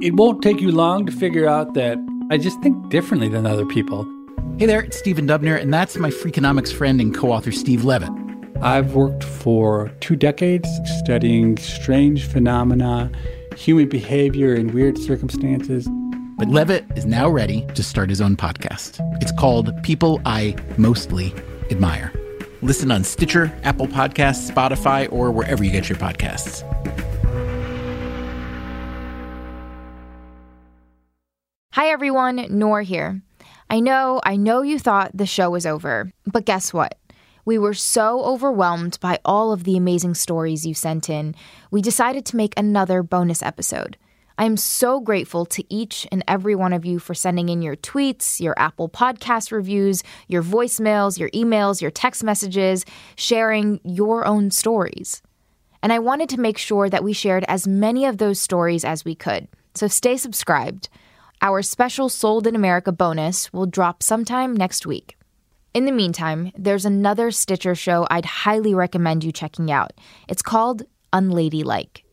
It won't take you long to figure out that I just think differently than other people. Hey there, it's Stephen Dubner, and that's my Freakonomics friend and co author Steve Levitt. I've worked for two decades studying strange phenomena, human behavior in weird circumstances. But Levitt is now ready to start his own podcast. It's called People I Mostly Admire. Listen on Stitcher, Apple Podcasts, Spotify, or wherever you get your podcasts. Hi everyone, Noor here. I know, I know you thought the show was over, but guess what? We were so overwhelmed by all of the amazing stories you sent in, we decided to make another bonus episode. I am so grateful to each and every one of you for sending in your tweets, your Apple Podcast reviews, your voicemails, your emails, your text messages, sharing your own stories. And I wanted to make sure that we shared as many of those stories as we could. So stay subscribed. Our special Sold in America bonus will drop sometime next week. In the meantime, there's another Stitcher show I'd highly recommend you checking out. It's called Unladylike.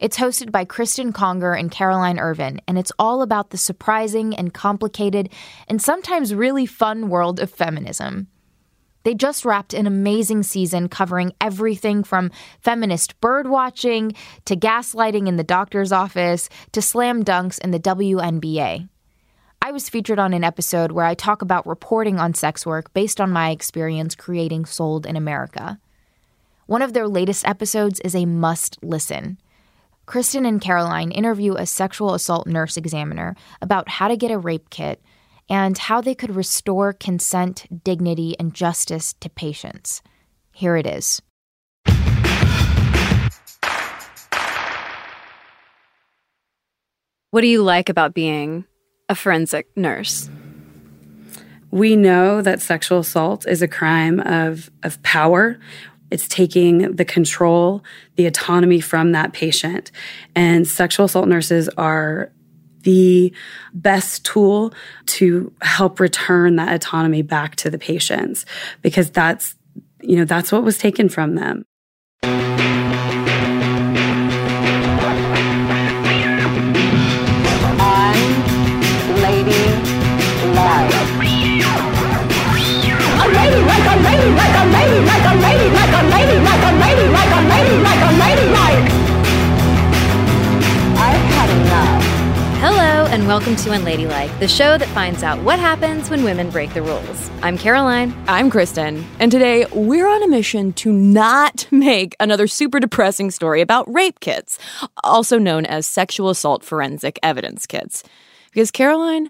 It's hosted by Cristen Conger and Caroline Ervin, and it's all about the surprising and complicated and sometimes really fun world of feminism. They just wrapped an amazing season covering everything from feminist bird watching to gaslighting in the doctor's office to slam dunks in the WNBA. I was featured on an episode where I talk about reporting on sex work based on my experience creating Sold in America. One of their latest episodes is a must listen. Cristen and Caroline interview a sexual assault nurse examiner about how to get a rape kit and how they could restore consent, dignity, and justice to patients. Here it is. What do you like about being a forensic nurse? We know that sexual assault is a crime of, of power. It's taking the control, the autonomy from that patient. And sexual assault nurses are the best tool to help return that autonomy back to the patients because that's, you know, that's what was taken from them. Hello, and welcome to Unladylike, the show that finds out what happens when women break the rules. I'm Caroline. I'm Cristen. and today we're on a mission to not make another super depressing story about rape kits, also known as sexual assault forensic evidence kits. Because, Caroline,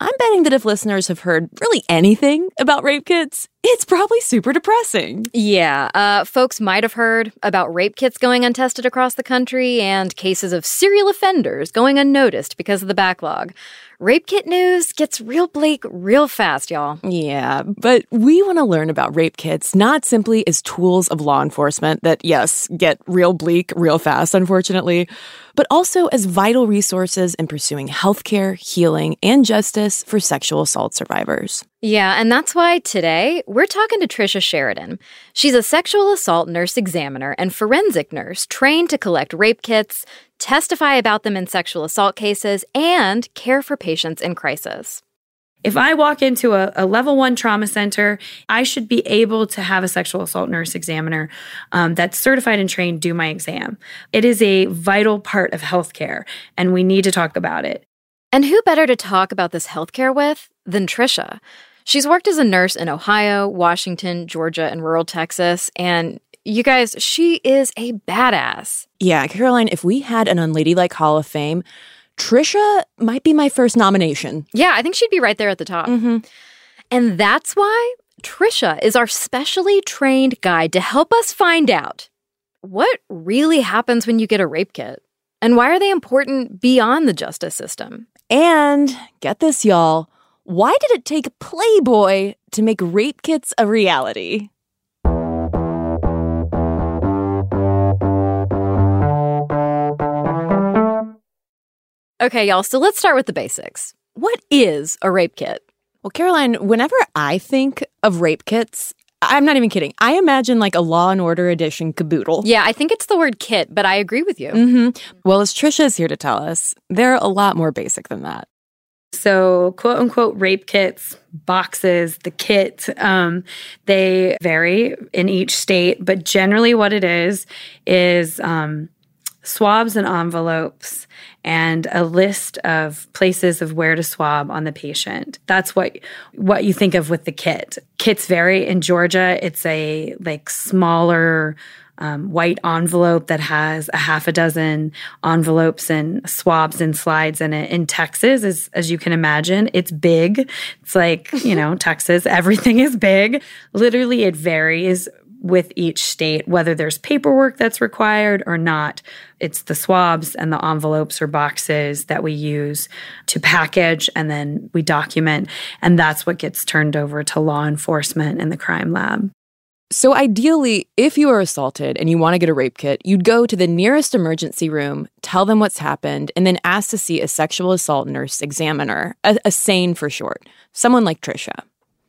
I'm betting that if listeners have heard really anything about rape kits, it's probably super depressing. Yeah, uh, folks might have heard about rape kits going untested across the country and cases of serial offenders going unnoticed because of the backlog. Rape kit news gets real bleak real fast, y'all. Yeah, but we want to learn about rape kits not simply as tools of law enforcement that, yes, get real bleak real fast, unfortunately, but also as vital resources in pursuing healthcare, healing, and justice for sexual assault survivors. Yeah, and that's why today we're talking to Trisha Sheridan. She's a sexual assault nurse examiner and forensic nurse trained to collect rape kits, testify about them in sexual assault cases, and care for patients in crisis. If I walk into a, a, level one trauma center, I should be able to have a sexual assault nurse examiner um, that's certified and trained do my exam. It is a vital part of healthcare, and we need to talk about it. And who better to talk about this healthcare with than Trisha? She's worked as a nurse in Ohio, Washington, Georgia, and rural Texas. And you guys, she is a badass. Yeah, Caroline, if we had an Unladylike Hall of Fame, Trisha might be my first nomination. Yeah, I think she'd be right there at the top. Mm-hmm. And that's why Trisha is our specially trained guide to help us find out what really happens when you get a rape kit and why are they important beyond the justice system. And get this, y'all why did it take Playboy to make rape kits a reality? Okay, y'all, so let's start with the basics. What is a rape kit? Well, Caroline, whenever I think of rape kits, I'm not even kidding. I imagine like a Law and Order edition caboodle. Yeah, I think it's the word kit, but I agree with you. Mm-hmm. Well, as Trisha is here to tell us, they're a lot more basic than that. So, quote unquote, rape kits, boxes, the kit, um, they vary in each state, but generally what it is is um, swabs and envelopes and a list of places of where to swab on the patient. That's what what you think of with the kit. Kits vary in Georgia. It's a like smaller um, white envelope that has a half a dozen envelopes and swabs and slides in it. In Texas, as, as you can imagine, it's big. It's like, you know, Texas, everything is big. Literally, it varies with each state, whether there's paperwork that's required or not. It's the swabs and the envelopes or boxes that we use to package and then we document. And that's what gets turned over to law enforcement and the crime lab. So, ideally, if you are assaulted and you want to get a rape kit, you'd go to the nearest emergency room, tell them what's happened, and then ask to see a sexual assault nurse examiner, a, a SANE for short, someone like Trisha.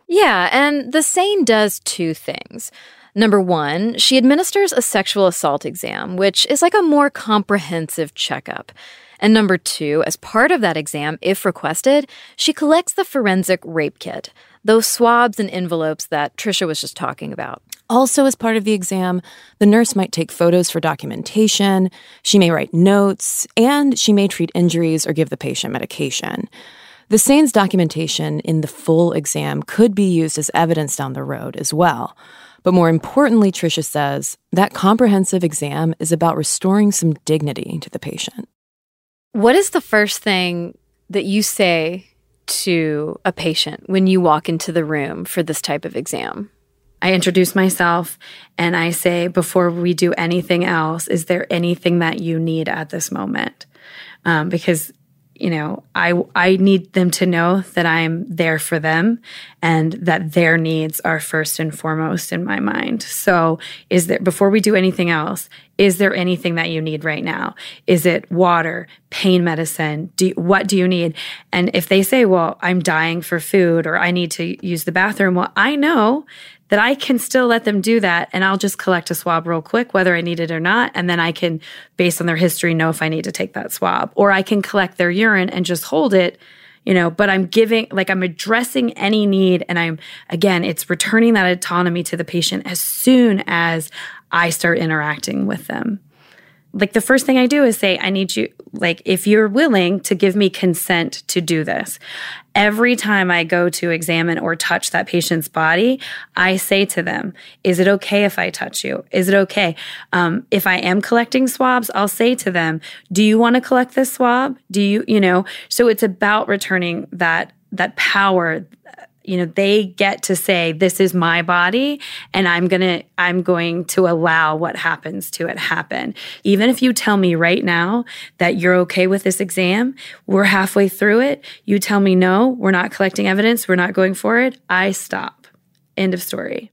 Yeah, and the SANE does two things. Number one, she administers a sexual assault exam, which is like a more comprehensive checkup. And number two, as part of that exam, if requested, she collects the forensic rape kit, those swabs and envelopes that Trisha was just talking about. Also, as part of the exam, the nurse might take photos for documentation, she may write notes, and she may treat injuries or give the patient medication. The SANE's documentation in the full exam could be used as evidence down the road as well. But more importantly, Tricia says, that comprehensive exam is about restoring some dignity to the patient. What is the first thing that you say to a patient when you walk into the room for this type of exam? I introduce myself and I say, before we do anything else, is there anything that you need at this moment? Um, because you know i i need them to know that i'm there for them and that their needs are first and foremost in my mind so is there before we do anything else is there anything that you need right now is it water pain medicine do what do you need and if they say well i'm dying for food or i need to use the bathroom well i know that I can still let them do that and I'll just collect a swab real quick, whether I need it or not. And then I can, based on their history, know if I need to take that swab. Or I can collect their urine and just hold it, you know, but I'm giving, like, I'm addressing any need. And I'm, again, it's returning that autonomy to the patient as soon as I start interacting with them like the first thing I do is say, I need you, like, if you're willing to give me consent to do this. Every time I go to examine or touch that patient's body, I say to them, Is it okay if I touch you? Is it okay? Um, if I am collecting swabs, I'll say to them, Do you want to collect this swab? Do you, you know? So it's about returning that that power you know they get to say this is my body and i'm going to i'm going to allow what happens to it happen. Even if you tell me right now that you're okay with this exam we're halfway through it you tell me no we're not collecting evidence we're not going for it i stop. End of story.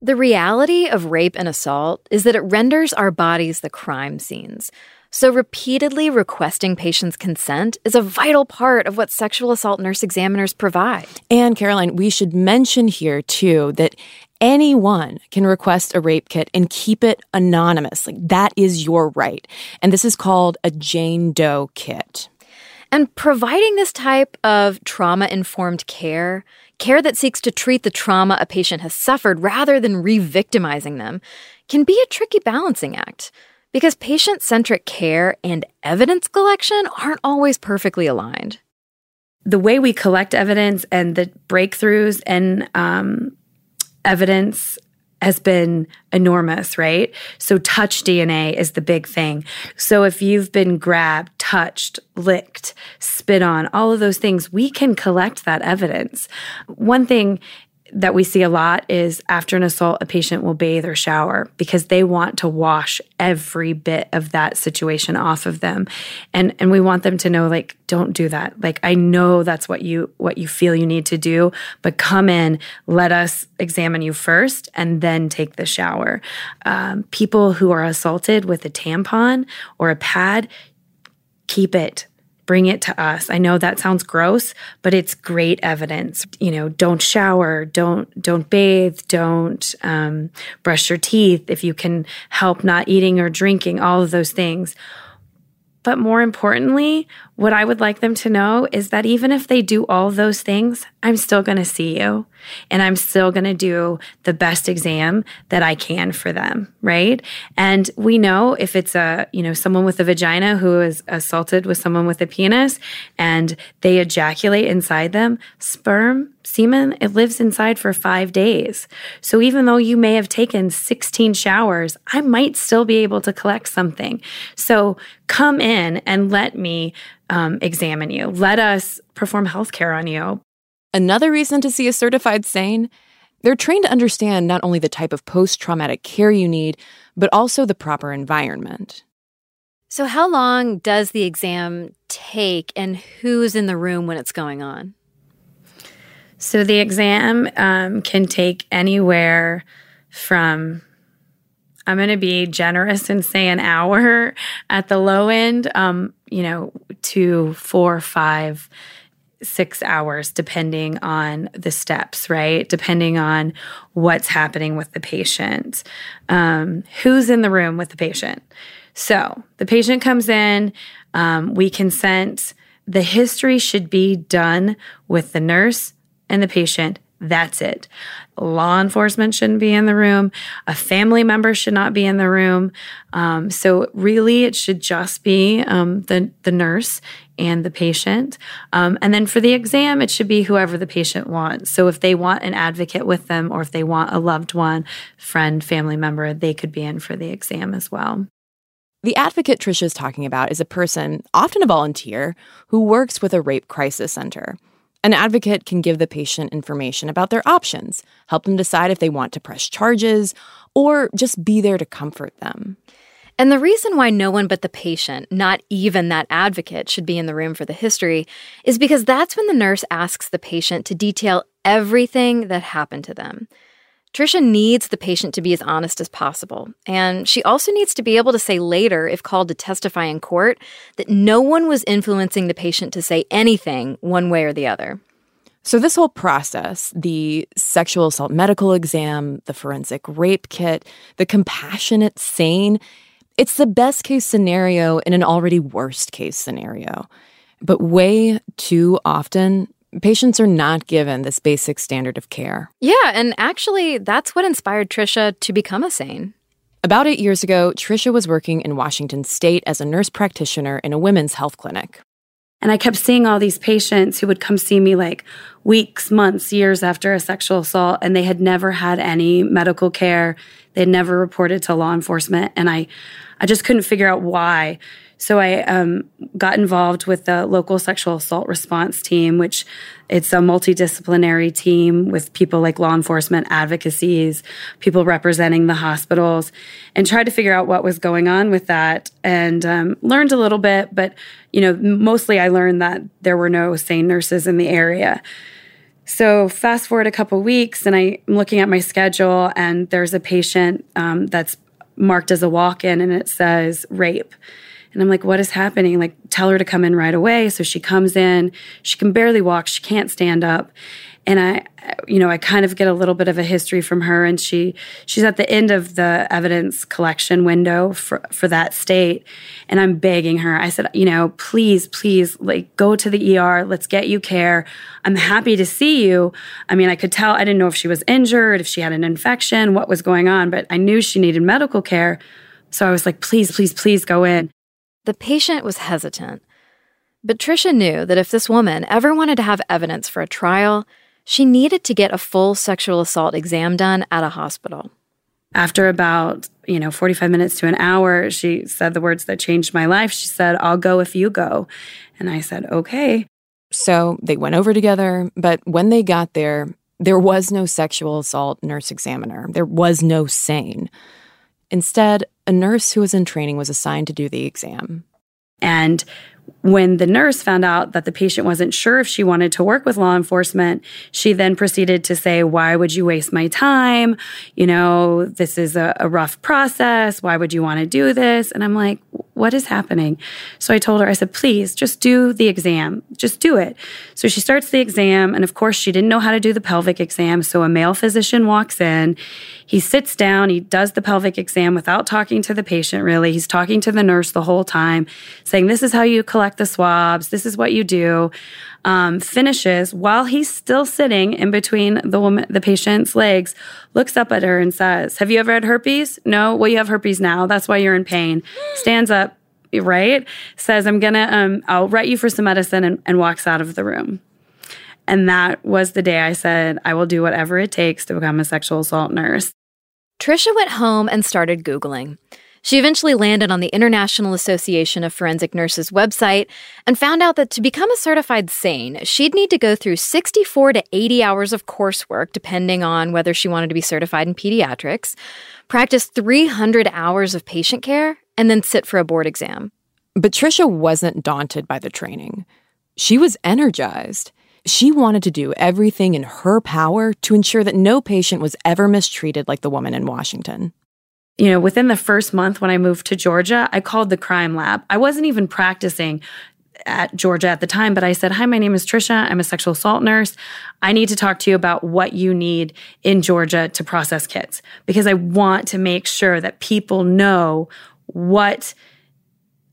The reality of rape and assault is that it renders our bodies the crime scenes so, repeatedly requesting patients' consent is a vital part of what sexual assault nurse examiners provide. And, Caroline, we should mention here, too, that anyone can request a rape kit and keep it anonymous. Like, that is your right. And this is called a Jane Doe kit. And providing this type of trauma informed care, care that seeks to treat the trauma a patient has suffered rather than re victimizing them, can be a tricky balancing act because patient centric care and evidence collection aren't always perfectly aligned. The way we collect evidence and the breakthroughs and um, evidence has been enormous, right? So, touch DNA is the big thing. So, if you've been grabbed, touched, licked, spit on, all of those things, we can collect that evidence. One thing that we see a lot is after an assault, a patient will bathe or shower because they want to wash every bit of that situation off of them. And and we want them to know like don't do that. Like I know that's what you what you feel you need to do, but come in, let us examine you first and then take the shower. Um, people who are assaulted with a tampon or a pad, keep it bring it to us. I know that sounds gross, but it's great evidence. You know, don't shower, don't don't bathe, don't um, brush your teeth. If you can help not eating or drinking, all of those things. But more importantly, what I would like them to know is that even if they do all those things, I'm still going to see you and I'm still going to do the best exam that I can for them, right? And we know if it's a, you know, someone with a vagina who is assaulted with someone with a penis and they ejaculate inside them, sperm, semen, it lives inside for 5 days. So even though you may have taken 16 showers, I might still be able to collect something. So come in and let me um, examine you. Let us perform healthcare on you. Another reason to see a certified SANE? They're trained to understand not only the type of post traumatic care you need, but also the proper environment. So, how long does the exam take, and who's in the room when it's going on? So, the exam um, can take anywhere from I'm going to be generous and say an hour at the low end, um, you know, to four, five, six hours, depending on the steps, right? Depending on what's happening with the patient, um, who's in the room with the patient. So the patient comes in, um, we consent. The history should be done with the nurse and the patient that's it. Law enforcement shouldn't be in the room. A family member should not be in the room. Um, so really, it should just be um, the the nurse and the patient. Um, and then for the exam, it should be whoever the patient wants. So if they want an advocate with them, or if they want a loved one, friend, family member, they could be in for the exam as well. The advocate Tricia is talking about is a person, often a volunteer, who works with a rape crisis center. An advocate can give the patient information about their options, help them decide if they want to press charges, or just be there to comfort them. And the reason why no one but the patient, not even that advocate, should be in the room for the history is because that's when the nurse asks the patient to detail everything that happened to them. Tricia needs the patient to be as honest as possible. And she also needs to be able to say later, if called to testify in court, that no one was influencing the patient to say anything one way or the other. So, this whole process the sexual assault medical exam, the forensic rape kit, the compassionate SANE it's the best case scenario in an already worst case scenario. But way too often, patients are not given this basic standard of care. Yeah, and actually, that's what inspired Tricia to become a SANE. About eight years ago, Tricia was working in Washington state as a nurse practitioner in a women's health clinic. And I kept seeing all these patients who would come see me like weeks, months, years after a sexual assault, and they had never had any medical care. They'd never reported to law enforcement. And I, I just couldn't figure out why. So I um, got involved with the local sexual assault response team, which it's a multidisciplinary team with people like law enforcement, advocacies, people representing the hospitals, and tried to figure out what was going on with that. And um, learned a little bit, but you know, mostly I learned that there were no SANE nurses in the area. So fast forward a couple weeks, and I'm looking at my schedule, and there's a patient um, that's marked as a walk-in, and it says rape. And I'm like, what is happening? Like, tell her to come in right away. So she comes in. She can barely walk. She can't stand up. And I, you know, I kind of get a little bit of a history from her, and she she's at the end of the evidence collection window for for that state, and I'm begging her. I said, you know, please, please, like go to the ER. Let's get you care. I'm happy to see you. I mean, I could tell. I didn't know if she was injured, if she had an infection, what was going on, but I knew she needed medical care. So I was like, please, please, please go in. The patient was hesitant. But Tricia knew that if this woman ever wanted to have evidence for a trial, she needed to get a full sexual assault exam done at a hospital. After about, you know, 45 minutes to an hour, she said the words that changed my life. She said, I'll go if you go. And I said, okay. So they went over together, but when they got there, there was no sexual assault nurse examiner. There was no SANE. Instead, a nurse who was in training was assigned to do the exam. And when the nurse found out that the patient wasn't sure if she wanted to work with law enforcement, she then proceeded to say, Why would you waste my time? You know, this is a, a rough process. Why would you want to do this? And I'm like, What is happening? So I told her, I said, Please just do the exam. Just do it. So she starts the exam. And of course, she didn't know how to do the pelvic exam. So a male physician walks in. He sits down, he does the pelvic exam without talking to the patient, really. He's talking to the nurse the whole time, saying, This is how you collect the swabs. This is what you do. Um, finishes while he's still sitting in between the woman, the patient's legs, looks up at her and says, "Have you ever had herpes? No. Well, you have herpes now. That's why you're in pain." Stands up, right? Says, "I'm gonna, um, I'll write you for some medicine," and, and walks out of the room. And that was the day I said, I will do whatever it takes to become a sexual assault nurse. Trisha went home and started Googling. She eventually landed on the International Association of Forensic Nurses website and found out that to become a certified SANE, she'd need to go through 64 to 80 hours of coursework, depending on whether she wanted to be certified in pediatrics, practice 300 hours of patient care, and then sit for a board exam. But Trisha wasn't daunted by the training. She was energized. She wanted to do everything in her power to ensure that no patient was ever mistreated like the woman in Washington you know, within the first month when I moved to Georgia, I called the crime lab. I wasn't even practicing at Georgia at the time, but I said, Hi, my name is Trisha. I'm a sexual assault nurse. I need to talk to you about what you need in Georgia to process kits because I want to make sure that people know what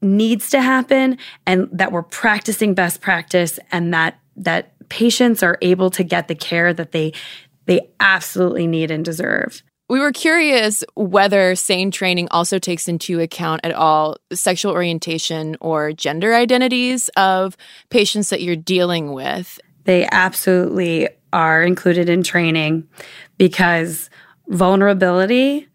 needs to happen and that we're practicing best practice and that that patients are able to get the care that they they absolutely need and deserve. We were curious whether SANE training also takes into account at all sexual orientation or gender identities of patients that you're dealing with. They absolutely are included in training because vulnerability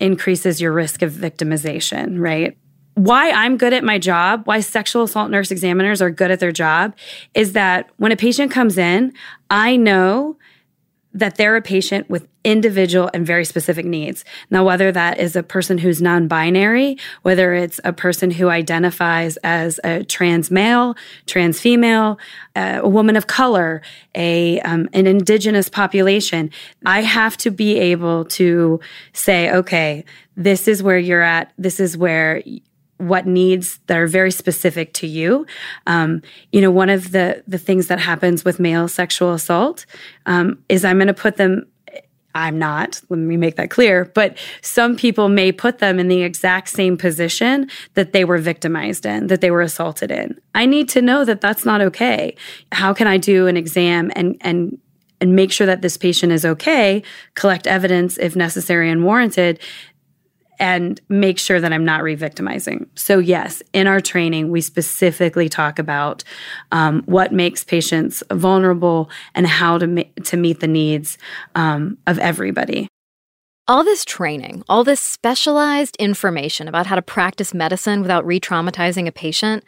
increases your risk of victimization, right? Why I'm good at my job, why sexual assault nurse examiners are good at their job, is that when a patient comes in, I know that they're a patient with individual and very specific needs. Now, whether that is a person who's non binary, whether it's a person who identifies as a trans male, trans female, uh, a woman of color, a, um, an indigenous population, I have to be able to say, okay, this is where you're at. This is where what needs that are very specific to you. Um, you know, one of the the things that happens with male sexual assault um, is I'm going to put them. I'm not. Let me make that clear. But some people may put them in the exact same position that they were victimized in, that they were assaulted in. I need to know that that's not okay. How can I do an exam and and and make sure that this patient is okay, collect evidence if necessary and warranted, and make sure that I'm not re victimizing. So, yes, in our training, we specifically talk about um, what makes patients vulnerable and how to, ma- to meet the needs um, of everybody. All this training, all this specialized information about how to practice medicine without re traumatizing a patient,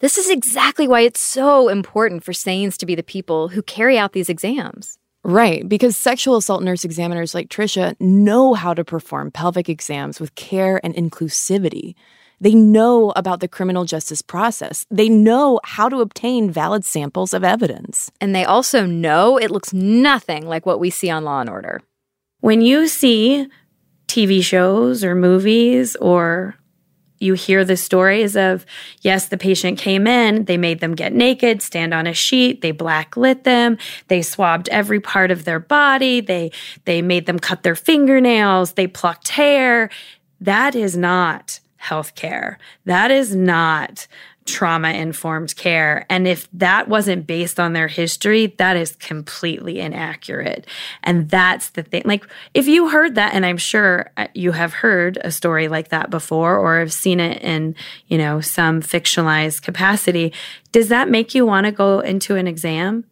this is exactly why it's so important for SANEs to be the people who carry out these exams. Right, because sexual assault nurse examiners like Trisha know how to perform pelvic exams with care and inclusivity. They know about the criminal justice process. They know how to obtain valid samples of evidence. And they also know it looks nothing like what we see on Law and Order. When you see TV shows or movies or you hear the stories of yes the patient came in they made them get naked stand on a sheet they blacklit them they swabbed every part of their body they they made them cut their fingernails they plucked hair. That is not healthcare. That is not trauma informed care. And if that wasn't based on their history, that is completely inaccurate. And that's the thing. Like, if you heard that, and I'm sure uh, you have heard a story like that before or have seen it in, you know, some fictionalized capacity, does that make you want to go into an exam?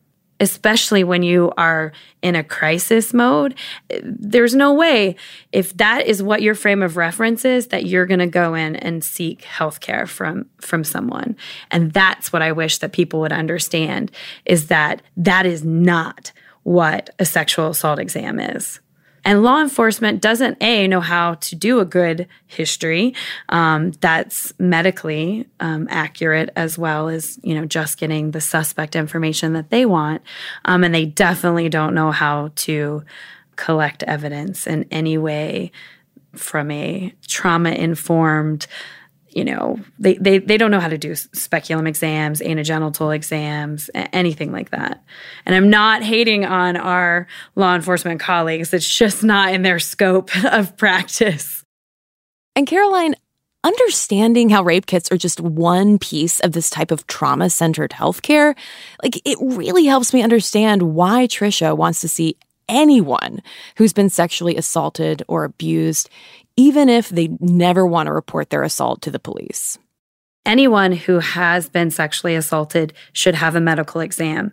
Especially when you are in a crisis mode, there's no way if that is what your frame of reference is that you're going to go in and seek healthcare from from someone. And that's what I wish that people would understand is that that is not what a sexual assault exam is. And law enforcement doesn't a know how to do a good history um, that's medically um, accurate as well as you know just getting the suspect information that they want, um, and they definitely don't know how to collect evidence in any way from a trauma informed you know they, they they don't know how to do speculum exams anogenital exams anything like that. And i'm not hating on our law enforcement colleagues. It's just not in their scope of practice. And caroline understanding how rape kits are just one piece of this type of trauma centered healthcare like it really helps me understand why trisha wants to see anyone who's been sexually assaulted or abused, even if they never want to report their assault to the police. Anyone who has been sexually assaulted should have a medical exam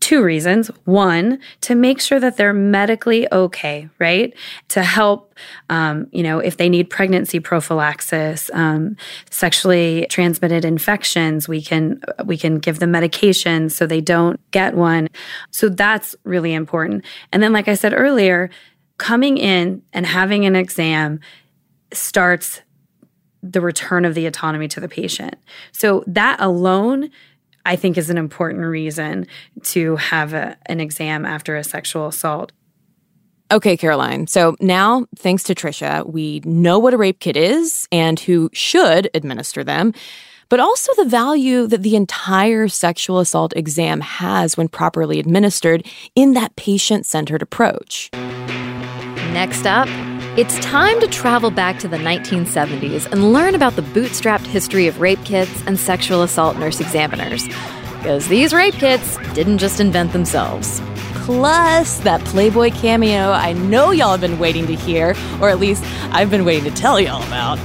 two reasons. One, to make sure that they're medically okay, right? To help, um, you know, if they need pregnancy prophylaxis, um, sexually transmitted infections, we can we can give them medication so they don't get one. So that's really important. And then, like I said earlier, coming in and having an exam starts the return of the autonomy to the patient. So that alone I think is an important reason to have a, an exam after a sexual assault. Okay, Caroline. So now, thanks to Trisha, we know what a rape kit is and who should administer them, but also the value that the entire sexual assault exam has when properly administered in that patient centered approach. Next up, it's time to travel back to the 1970s and learn about the bootstrapped history of rape kits and sexual assault nurse examiners. Because these rape kits didn't just invent themselves. Plus, that Playboy cameo I know y'all have been waiting to hear, or at least I've been waiting to tell y'all about.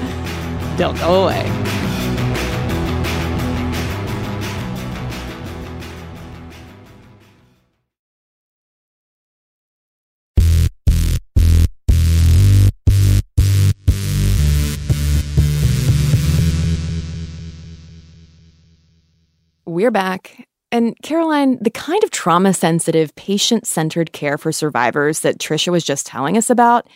Don't go away. We're back. And Caroline, the kind of trauma sensitive, patient centered care for survivors that Trisha was just telling us about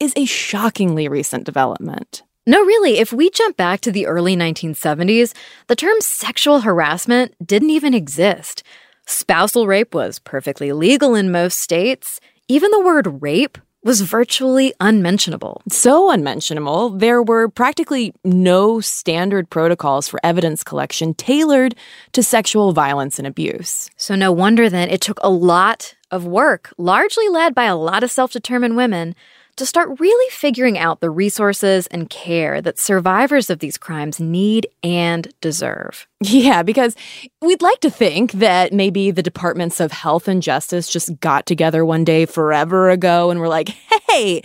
is a shockingly recent development. No, really, if we jump back to the early 1970s, the term sexual harassment didn't even exist. Spousal rape was perfectly legal in most states. Even the word rape was virtually unmentionable. So unmentionable, there were practically no standard protocols for evidence collection tailored to sexual violence and abuse. So, no wonder then it took a lot of work, largely led by a lot of self determined women, to start really figuring out the resources and care that survivors of these crimes need and deserve. Yeah, because we'd like to think that maybe the departments of health and justice just got together one day forever ago and were like, hey,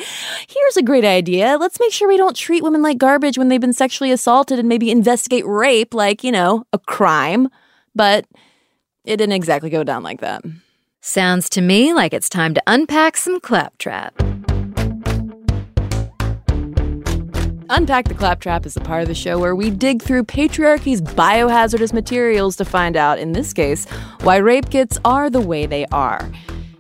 here's a great idea. Let's make sure we don't treat women like garbage when they've been sexually assaulted and maybe investigate rape like, you know, a crime. But it didn't exactly go down like that. Sounds to me like it's time to unpack some claptrap. Unpack the Claptrap is a part of the show where we dig through patriarchy's biohazardous materials to find out, in this case, why rape kits are the way they are.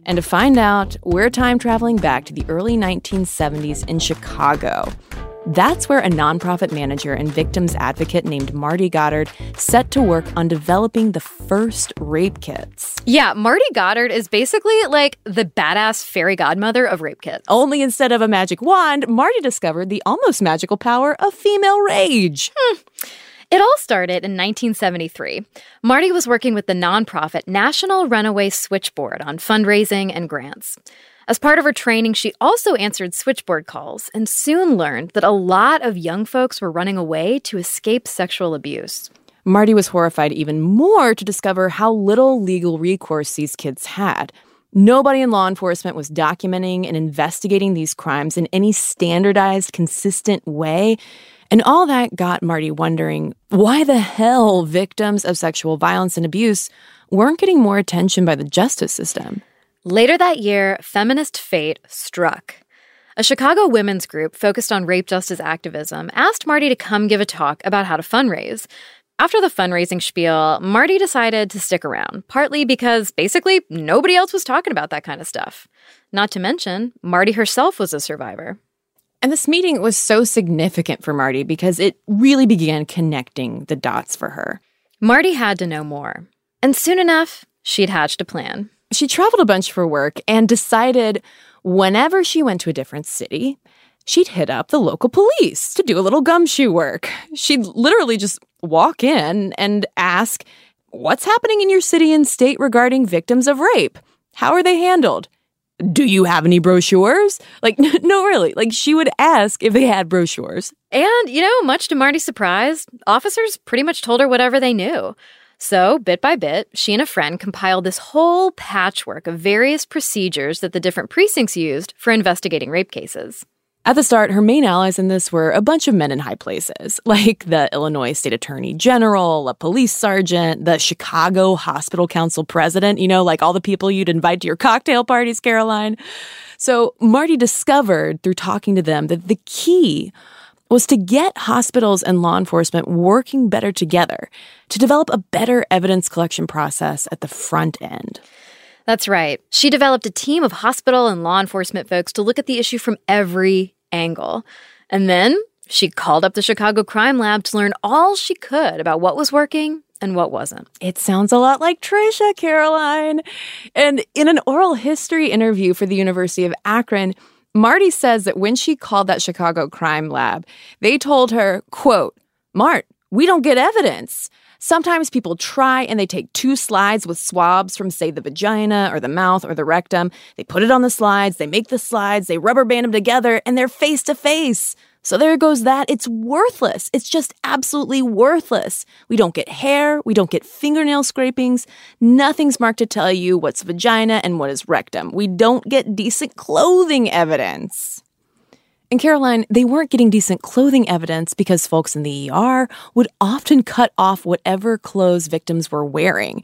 And to find out, we're time traveling back to the early 1970s in Chicago. That's where a nonprofit manager and victims advocate named Marty Goddard set to work on developing the first rape kits. Yeah, Marty Goddard is basically like the badass fairy godmother of rape kits. Only instead of a magic wand, Marty discovered the almost magical power of female rage. Hmm. It all started in 1973. Marty was working with the nonprofit National Runaway Switchboard on fundraising and grants. As part of her training, she also answered switchboard calls and soon learned that a lot of young folks were running away to escape sexual abuse. Marty was horrified even more to discover how little legal recourse these kids had. Nobody in law enforcement was documenting and investigating these crimes in any standardized, consistent way. And all that got Marty wondering why the hell victims of sexual violence and abuse weren't getting more attention by the justice system. Later that year, feminist fate struck. A Chicago women's group focused on rape justice activism asked Marty to come give a talk about how to fundraise. After the fundraising spiel, Marty decided to stick around, partly because basically nobody else was talking about that kind of stuff. Not to mention, Marty herself was a survivor. And this meeting was so significant for Marty because it really began connecting the dots for her. Marty had to know more. And soon enough, she'd hatched a plan. She traveled a bunch for work and decided whenever she went to a different city, she'd hit up the local police to do a little gumshoe work. She'd literally just walk in and ask, What's happening in your city and state regarding victims of rape? How are they handled? Do you have any brochures? Like, no, really. Like, she would ask if they had brochures. And, you know, much to Marty's surprise, officers pretty much told her whatever they knew. So, bit by bit, she and a friend compiled this whole patchwork of various procedures that the different precincts used for investigating rape cases. At the start, her main allies in this were a bunch of men in high places, like the Illinois State Attorney General, a police sergeant, the Chicago Hospital Council president, you know, like all the people you'd invite to your cocktail parties, Caroline. So Marty discovered through talking to them that the key was to get hospitals and law enforcement working better together to develop a better evidence collection process at the front end. That's right. She developed a team of hospital and law enforcement folks to look at the issue from every angle. And then she called up the Chicago Crime Lab to learn all she could about what was working and what wasn't. It sounds a lot like Trisha, Caroline. And in an oral history interview for the University of Akron, Marty says that when she called that Chicago Crime Lab, they told her, quote, Mart, we don't get evidence. Sometimes people try and they take two slides with swabs from, say, the vagina or the mouth or the rectum. They put it on the slides, they make the slides, they rubber band them together, and they're face to face. So there goes that. It's worthless. It's just absolutely worthless. We don't get hair. We don't get fingernail scrapings. Nothing's marked to tell you what's vagina and what is rectum. We don't get decent clothing evidence. In Caroline, they weren't getting decent clothing evidence because folks in the ER would often cut off whatever clothes victims were wearing.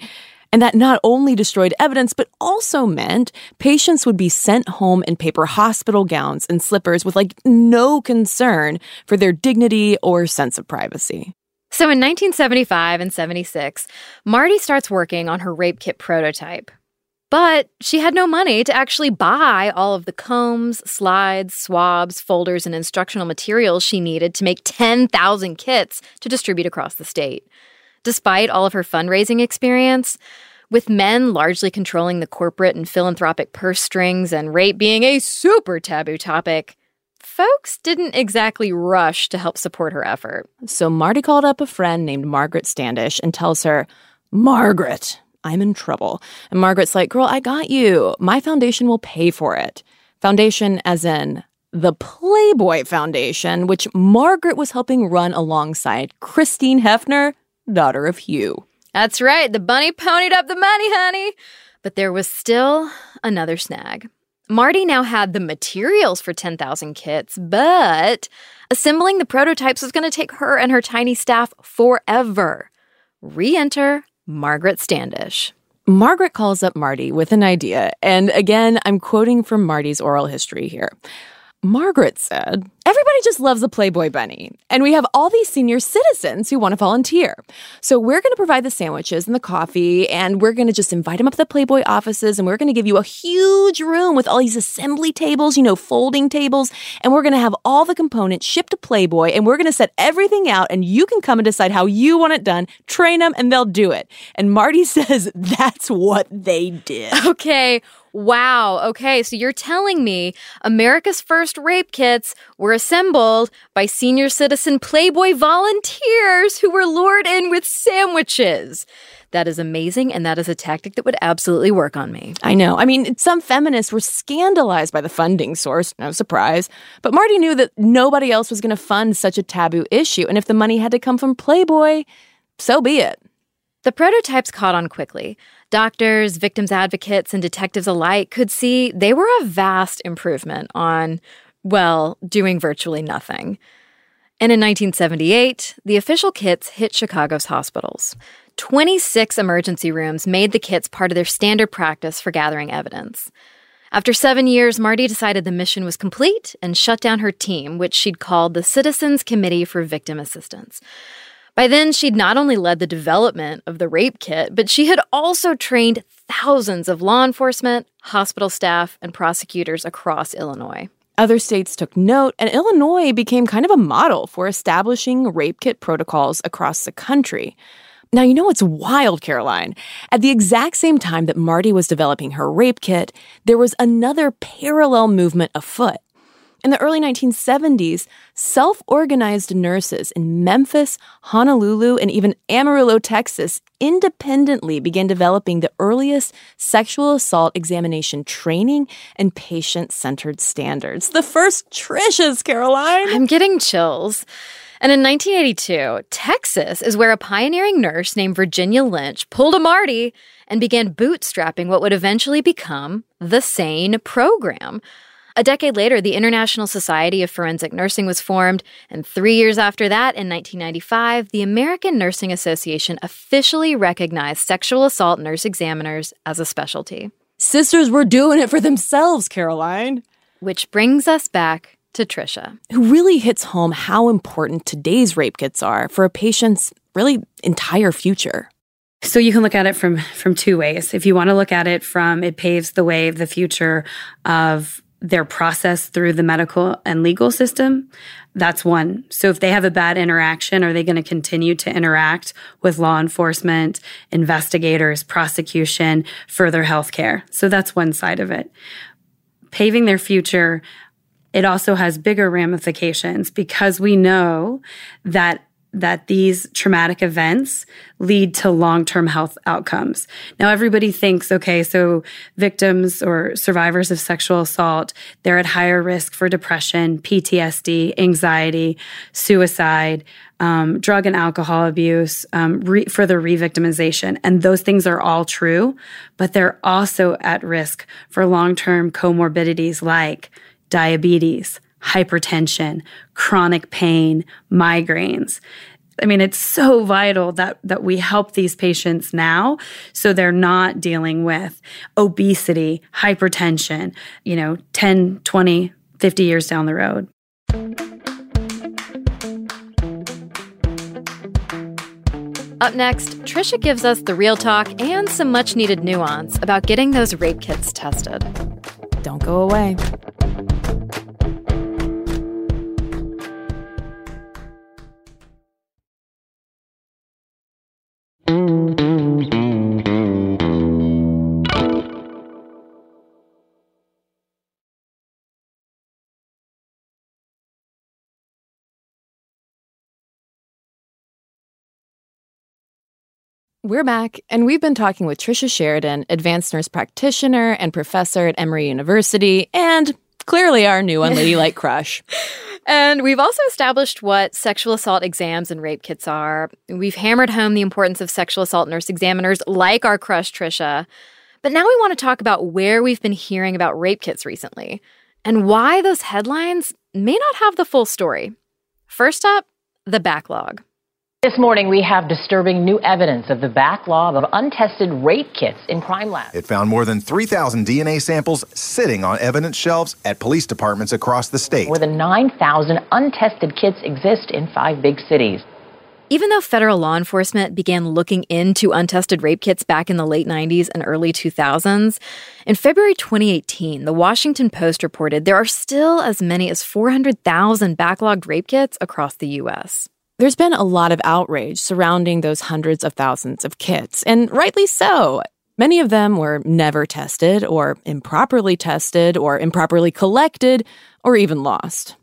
And that not only destroyed evidence, but also meant patients would be sent home in paper hospital gowns and slippers with like no concern for their dignity or sense of privacy. So in 1975 and 76, Marty starts working on her rape kit prototype. But she had no money to actually buy all of the combs, slides, swabs, folders, and instructional materials she needed to make 10,000 kits to distribute across the state. Despite all of her fundraising experience, with men largely controlling the corporate and philanthropic purse strings and rape being a super taboo topic, folks didn't exactly rush to help support her effort. So Marty called up a friend named Margaret Standish and tells her, Margaret, I'm in trouble. And Margaret's like, Girl, I got you. My foundation will pay for it. Foundation, as in the Playboy Foundation, which Margaret was helping run alongside Christine Hefner, daughter of Hugh. That's right. The bunny ponied up the money, honey. But there was still another snag. Marty now had the materials for 10,000 kits, but assembling the prototypes was going to take her and her tiny staff forever. Re enter Margaret Standish. Margaret calls up Marty with an idea, and again, I'm quoting from Marty's oral history here. Margaret said, Everybody just loves a Playboy bunny, and we have all these senior citizens who want to volunteer. So we're going to provide the sandwiches and the coffee, and we're going to just invite them up to the Playboy offices, and we're going to give you a huge room with all these assembly tables, you know, folding tables, and we're going to have all the components shipped to Playboy, and we're going to set everything out, and you can come and decide how you want it done, train them, and they'll do it. And Marty says that's what they did. Okay. Wow. Okay. So you're telling me America's first rape kits were assembled by senior citizen Playboy volunteers who were lured in with sandwiches. That is amazing. And that is a tactic that would absolutely work on me. I know. I mean, some feminists were scandalized by the funding source. No surprise. But Marty knew that nobody else was going to fund such a taboo issue. And if the money had to come from Playboy, so be it. The prototypes caught on quickly. Doctors, victims advocates, and detectives alike could see they were a vast improvement on, well, doing virtually nothing. And in 1978, the official kits hit Chicago's hospitals. 26 emergency rooms made the kits part of their standard practice for gathering evidence. After seven years, Marty decided the mission was complete and shut down her team, which she'd called the Citizens Committee for Victim Assistance. By then, she'd not only led the development of the rape kit, but she had also trained thousands of law enforcement, hospital staff, and prosecutors across Illinois. Other states took note, and Illinois became kind of a model for establishing rape kit protocols across the country. Now, you know what's wild, Caroline? At the exact same time that Marty was developing her rape kit, there was another parallel movement afoot. In the early 1970s, self organized nurses in Memphis, Honolulu, and even Amarillo, Texas independently began developing the earliest sexual assault examination training and patient centered standards. The first Trishas, Caroline! I'm getting chills. And in 1982, Texas is where a pioneering nurse named Virginia Lynch pulled a Marty and began bootstrapping what would eventually become the SANE program. A decade later, the International Society of Forensic Nursing was formed, and three years after that, in 1995, the American Nursing Association officially recognized sexual assault nurse examiners as a specialty. Sisters were doing it for themselves, Caroline. Which brings us back to Trisha, who really hits home how important today's rape kits are for a patient's really entire future. So you can look at it from from two ways. If you want to look at it from it paves the way of the future of their process through the medical and legal system. That's one. So if they have a bad interaction, are they going to continue to interact with law enforcement, investigators, prosecution, further healthcare? So that's one side of it. Paving their future, it also has bigger ramifications because we know that that these traumatic events lead to long term health outcomes. Now, everybody thinks, okay, so victims or survivors of sexual assault, they're at higher risk for depression, PTSD, anxiety, suicide, um, drug and alcohol abuse, um, re- further re victimization. And those things are all true, but they're also at risk for long term comorbidities like diabetes, hypertension, chronic pain, migraines. I mean, it's so vital that that we help these patients now so they're not dealing with obesity, hypertension, you know, 10, 20, 50 years down the road. Up next, Trisha gives us the real talk and some much needed nuance about getting those rape kits tested. Don't go away. We're back, and we've been talking with Trisha Sheridan, advanced nurse practitioner and professor at Emory University, and clearly our new unladylike crush. And we've also established what sexual assault exams and rape kits are. We've hammered home the importance of sexual assault nurse examiners like our crush Trisha. But now we want to talk about where we've been hearing about rape kits recently and why those headlines may not have the full story. First up, the backlog. This morning, we have disturbing new evidence of the backlog of untested rape kits in crime labs. It found more than 3,000 DNA samples sitting on evidence shelves at police departments across the state. More than 9,000 untested kits exist in five big cities. Even though federal law enforcement began looking into untested rape kits back in the late 90s and early 2000s, in February 2018, the Washington Post reported there are still as many as 400,000 backlogged rape kits across the U.S. There's been a lot of outrage surrounding those hundreds of thousands of kits, and rightly so. Many of them were never tested, or improperly tested, or improperly collected, or even lost.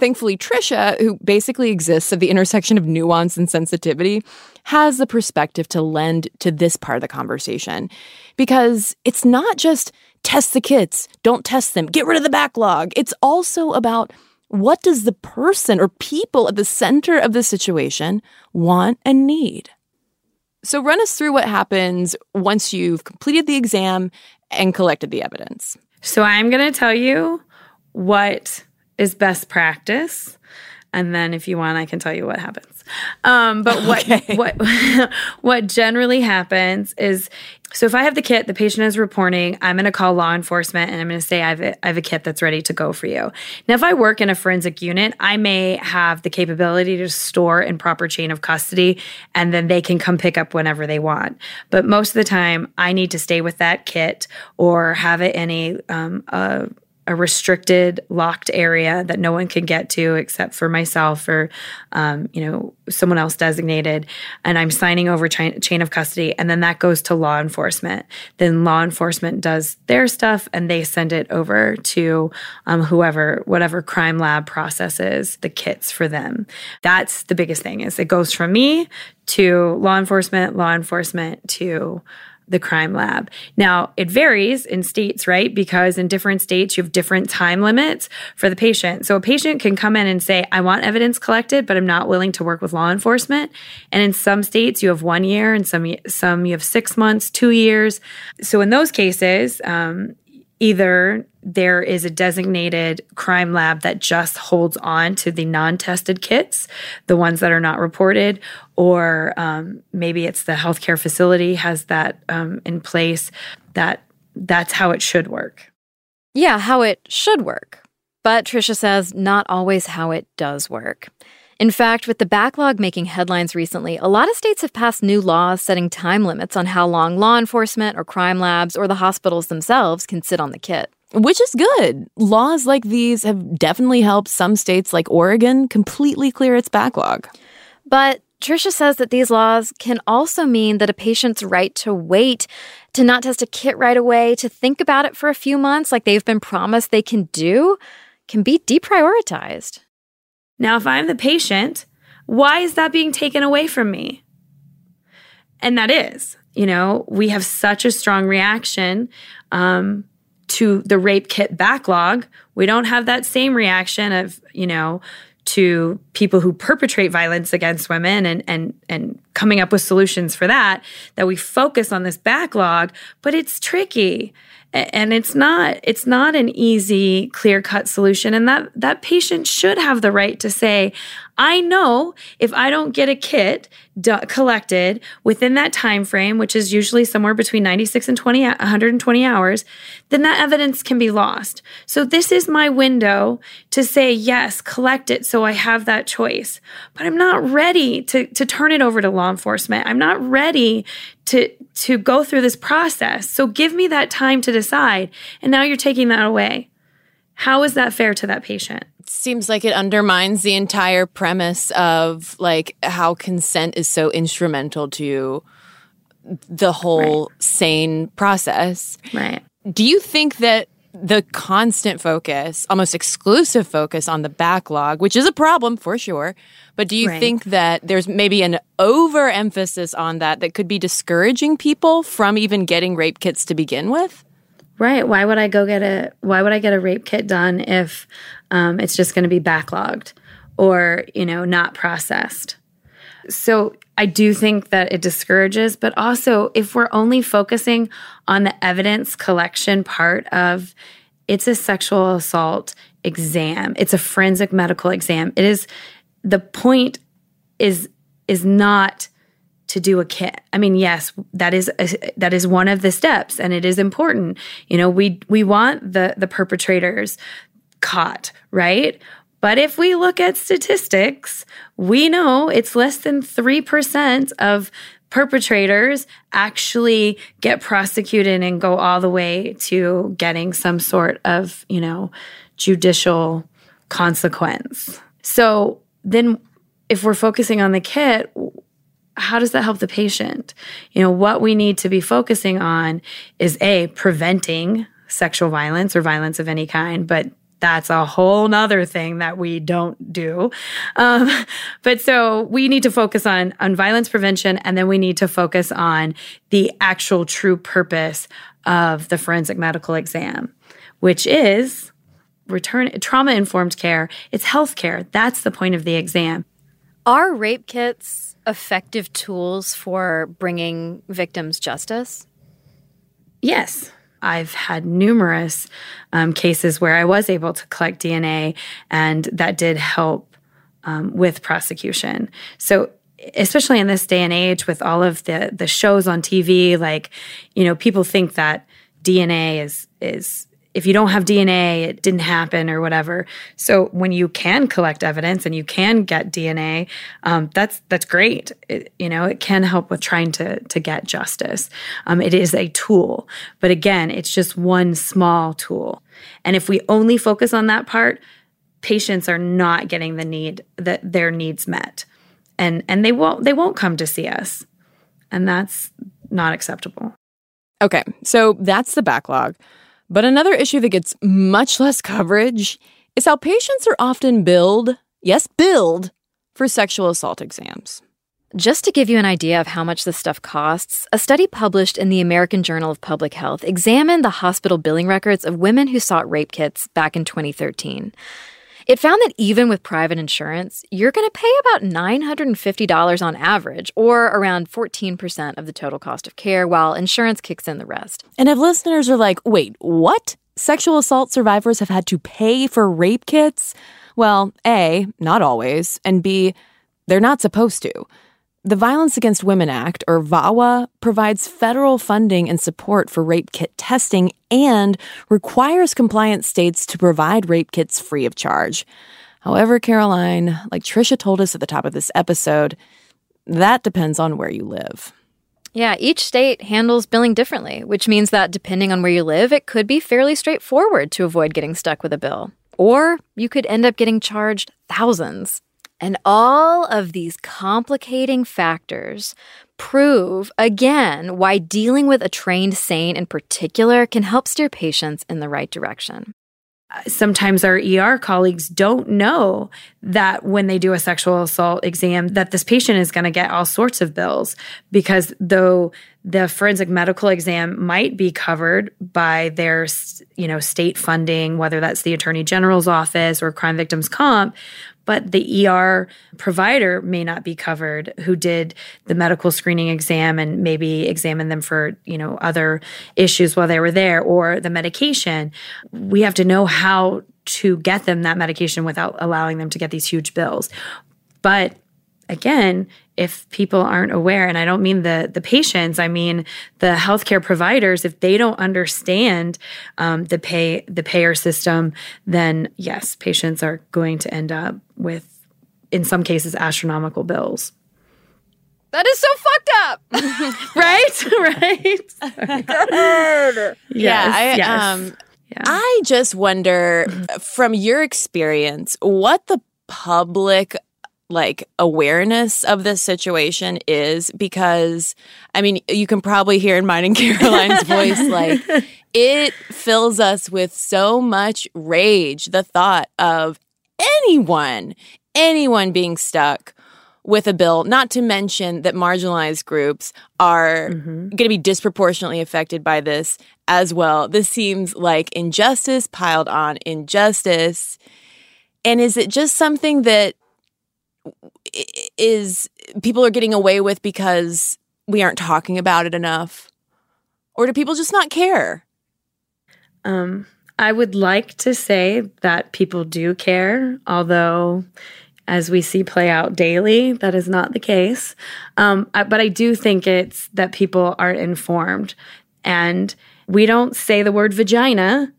Thankfully, Trisha, who basically exists at the intersection of nuance and sensitivity, has the perspective to lend to this part of the conversation. Because it's not just test the kits, don't test them, get rid of the backlog. It's also about what does the person or people at the center of the situation want and need? So, run us through what happens once you've completed the exam and collected the evidence. So, I'm going to tell you what is best practice. And then, if you want, I can tell you what happens. Um, but what okay. what what generally happens is so if I have the kit, the patient is reporting, I'm going to call law enforcement and I'm going to say I have, a, I have a kit that's ready to go for you. Now, if I work in a forensic unit, I may have the capability to store in proper chain of custody and then they can come pick up whenever they want. But most of the time, I need to stay with that kit or have it in a, um, a a restricted locked area that no one can get to except for myself or um, you know someone else designated. And i'm signing over chain, chain of custody and then that goes to law enforcement. Then law enforcement does their stuff and they send it over to um, whoever whatever crime lab processes the kits for them. That's the biggest thing is it goes from me to law enforcement law enforcement to the crime lab. Now, it varies in states, right? Because in different states, you have different time limits for the patient. So a patient can come in and say, I want evidence collected, but I'm not willing to work with law enforcement. And in some states, you have one year, and some, some you have six months, two years. So in those cases, um, either there is a designated crime lab that just holds on to the non tested kits, the ones that are not reported, or um, maybe it's the healthcare facility has that um, in place. That that's how it should work. Yeah, how it should work. But Trisha says not always how it does work. In fact, with the backlog making headlines recently, a lot of states have passed new laws setting time limits on how long law enforcement or crime labs or the hospitals themselves can sit on the kit. Which is good. Laws like these have definitely helped some states like Oregon completely clear its backlog. But Trisha says that these laws can also mean that a patient's right to wait, to not test a kit right away, to think about it for a few months like they've been promised they can do, can be deprioritized. Now, if I'm the patient, why is that being taken away from me? And that is, you know, we have such a strong reaction um, to the rape kit backlog. We don't have that same reaction of, you know, to people who perpetrate violence against women and and and coming up with solutions for that that we focus on this backlog but it's tricky. And it's not it's not an easy clear cut solution. And that that patient should have the right to say i know if i don't get a kit collected within that time frame which is usually somewhere between 96 and 20 120 hours then that evidence can be lost. So this is my window to say yes collect it so i have that choice but i'm not ready to to turn it over to law enforcement i'm not ready to to go through this process. So give me that time to decide. And now you're taking that away. How is that fair to that patient? seems like it undermines the entire premise of like how consent is so instrumental to the whole right. sane process. Right. Do you think that the constant focus, almost exclusive focus on the backlog, which is a problem for sure. But do you right. think that there's maybe an overemphasis on that that could be discouraging people from even getting rape kits to begin with? Right. Why would I go get a Why would I get a rape kit done if um, it's just going to be backlogged or you know not processed? So I do think that it discourages, but also if we're only focusing on the evidence collection part of it's a sexual assault exam, it's a forensic medical exam. It is the point is is not to do a kit. I mean, yes, that is a, that is one of the steps and it is important. You know, we we want the the perpetrators caught, right? But if we look at statistics, we know it's less than 3% of perpetrators actually get prosecuted and go all the way to getting some sort of, you know, judicial consequence. So then if we're focusing on the kit, how does that help the patient? You know, what we need to be focusing on is A, preventing sexual violence or violence of any kind, but that's a whole nother thing that we don't do. Um, but so we need to focus on, on violence prevention and then we need to focus on the actual true purpose of the forensic medical exam, which is return trauma informed care. It's health care. That's the point of the exam. Are rape kits effective tools for bringing victims justice? Yes. I've had numerous um, cases where I was able to collect DNA, and that did help um, with prosecution. So especially in this day and age with all of the the shows on TV, like you know, people think that DNA is is if you don't have DNA, it didn't happen or whatever. So when you can collect evidence and you can get DNA, um, that's that's great. It, you know, it can help with trying to to get justice. Um, it is a tool, but again, it's just one small tool. And if we only focus on that part, patients are not getting the need that their needs met, and and they won't they won't come to see us, and that's not acceptable. Okay, so that's the backlog. But another issue that gets much less coverage is how patients are often billed, yes, billed, for sexual assault exams. Just to give you an idea of how much this stuff costs, a study published in the American Journal of Public Health examined the hospital billing records of women who sought rape kits back in 2013. It found that even with private insurance, you're going to pay about $950 on average, or around 14% of the total cost of care, while insurance kicks in the rest. And if listeners are like, wait, what? Sexual assault survivors have had to pay for rape kits? Well, A, not always, and B, they're not supposed to. The Violence Against Women Act, or VAWA, provides federal funding and support for rape kit testing and requires compliant states to provide rape kits free of charge. However, Caroline, like Trisha told us at the top of this episode, that depends on where you live. Yeah, each state handles billing differently, which means that depending on where you live, it could be fairly straightforward to avoid getting stuck with a bill. Or you could end up getting charged thousands. And all of these complicating factors prove again why dealing with a trained SANE in particular can help steer patients in the right direction. Sometimes our ER colleagues don't know that when they do a sexual assault exam that this patient is going to get all sorts of bills because though the forensic medical exam might be covered by their you know state funding whether that's the attorney general's office or crime victims comp but the ER provider may not be covered who did the medical screening exam and maybe examined them for, you know, other issues while they were there or the medication. We have to know how to get them that medication without allowing them to get these huge bills. But again, if people aren't aware, and I don't mean the the patients, I mean the healthcare providers, if they don't understand um, the pay the payer system, then yes, patients are going to end up with, in some cases, astronomical bills. That is so fucked up, right? right. yes, yeah, I, yes. Um, yeah. I just wonder, from your experience, what the public like awareness of this situation is because I mean, you can probably hear in mine and Caroline's voice, like it fills us with so much rage. The thought of anyone, anyone being stuck with a bill, not to mention that marginalized groups are mm-hmm. going to be disproportionately affected by this as well. This seems like injustice piled on injustice. And is it just something that is people are getting away with because we aren't talking about it enough? Or do people just not care? Um, I would like to say that people do care, although as we see play out daily, that is not the case. Um, I, but I do think it's that people are informed and we don't say the word vagina,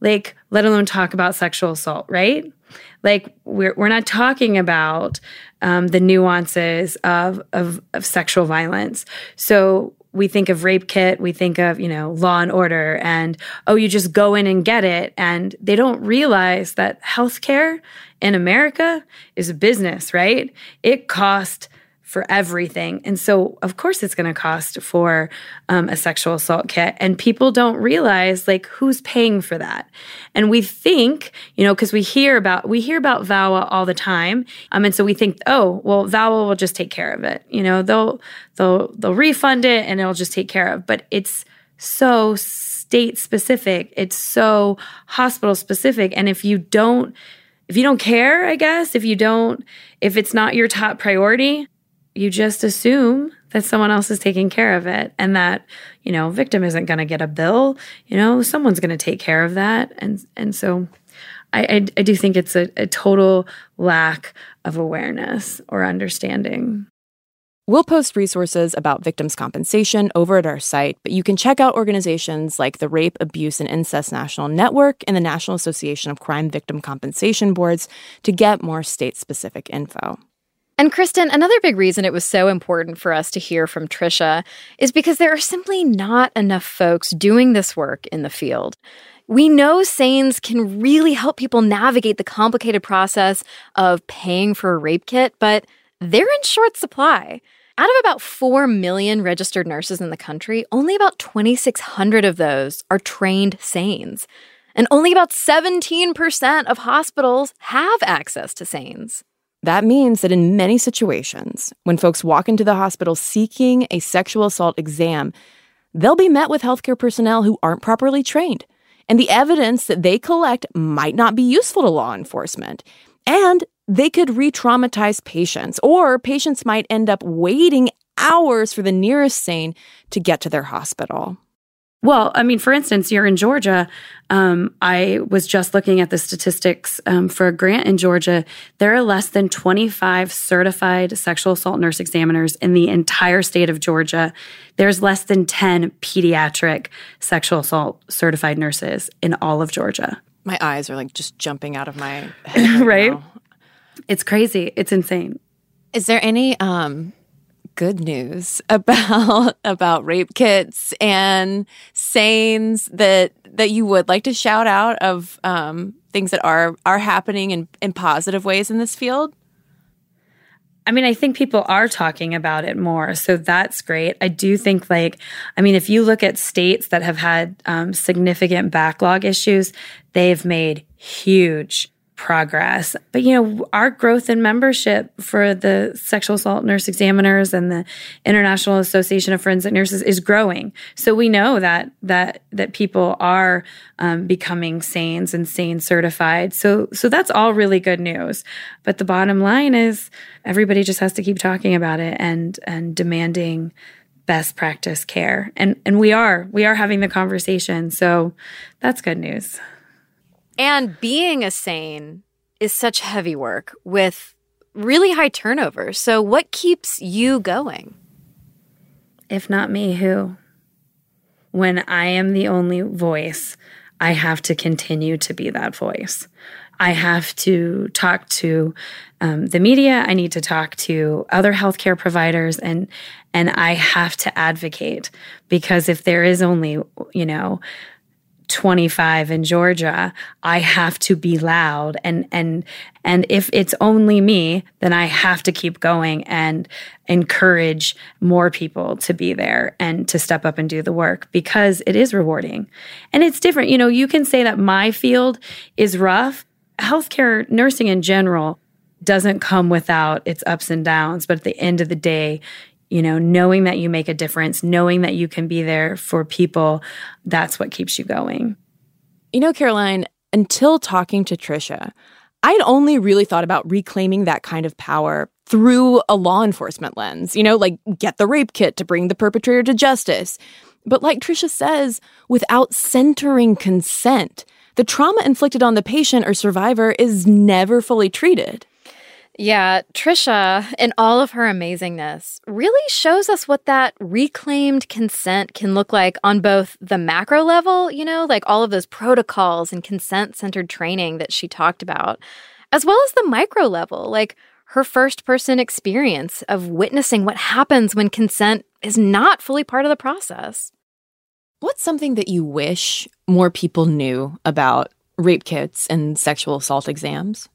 like, let alone talk about sexual assault, right? Like we're we're not talking about um, the nuances of, of of sexual violence. So we think of rape kit, we think of, you know, law and order and oh, you just go in and get it. And they don't realize that healthcare in America is a business, right? It costs for everything. And so, of course, it's going to cost for um, a sexual assault kit. And people don't realize like who's paying for that. And we think, you know, because we hear about we hear about VAWA all the time. Um, and so we think, oh, well, VAWA will just take care of it. You know, they'll they'll they'll refund it and it'll just take care of. But it's so state specific. It's so hospital specific. And if you don't if you don't care, I guess, if you don't, if it's not your top priority, you just assume that someone else is taking care of it and that you know victim isn't going to get a bill you know someone's going to take care of that and and so I, I, I do think it's a, a total lack of awareness or understanding. We'll post resources about victims' compensation over at our site, but you can check out organizations like the Rape, Abuse, and Incest National Network and the National Association of Crime Victim Compensation Boards to get more state specific info. And Cristen, another big reason it was so important for us to hear from Trisha is because there are simply not enough folks doing this work in the field. We know SANES can really help people navigate the complicated process of paying for a rape kit, but they're in short supply. Out of about 4 million registered nurses in the country, only about 2,600 of those are trained SANES. And only about 17% of hospitals have access to SANES. That means that in many situations, when folks walk into the hospital seeking a sexual assault exam, they'll be met with healthcare personnel who aren't properly trained. And the evidence that they collect might not be useful to law enforcement. And they could re traumatize patients, or patients might end up waiting hours for the nearest sane to get to their hospital. Well, I mean, for instance, you're in Georgia. Um, I was just looking at the statistics um, for a grant in Georgia. There are less than 25 certified sexual assault nurse examiners in the entire state of Georgia. There's less than 10 pediatric sexual assault certified nurses in all of Georgia. My eyes are like just jumping out of my head. right? now. It's crazy. It's insane. Is there any um, good news about about rape kits and SANEs that that you would like to shout out of um, things that are are happening in, in positive ways in this field? I mean, I think people are talking about it more. So that's great. I do think, like, I mean, if you look at states that have had um, significant backlog issues, they've made huge progress. But, you know, our growth in membership for the sexual assault nurse examiners and the International Association of Forensic Nurses is growing. So we know that, that, that people are um, becoming SANES and SANE certified. So, so that's all really good news. But the bottom line is everybody just has to keep talking about it and, and demanding best practice care. And, and we are, we are having the conversation. So that's good news. And being a sane is such heavy work with really high turnover. So, what keeps you going? If not me, who? When I am the only voice, I have to continue to be that voice. I have to talk to um, the media. I need to talk to other healthcare providers, and and I have to advocate because if there is only you know 25 in Georgia, I have to be loud and and and if it's only me, then I have to keep going and encourage more people to be there and to step up and do the work because it is rewarding. And it's different. You know, you can say that my field is rough. Healthcare nursing in general doesn't come without its ups and downs, but at the end of the day, you know, knowing that you make a difference, knowing that you can be there for people, that's what keeps you going. You know, Caroline, until talking to Trisha, I'd only really thought about reclaiming that kind of power through a law enforcement lens, you know, like get the rape kit to bring the perpetrator to justice. But like Trisha says, without centering consent, the trauma inflicted on the patient or survivor is never fully treated. Yeah, Trisha, in all of her amazingness, really shows us what that reclaimed consent can look like on both the macro level, you know, like all of those protocols and consent centered training that she talked about, as well as the micro level, like her first person experience of witnessing what happens when consent is not fully part of the process. What's something that you wish more people knew about rape kits and sexual assault exams?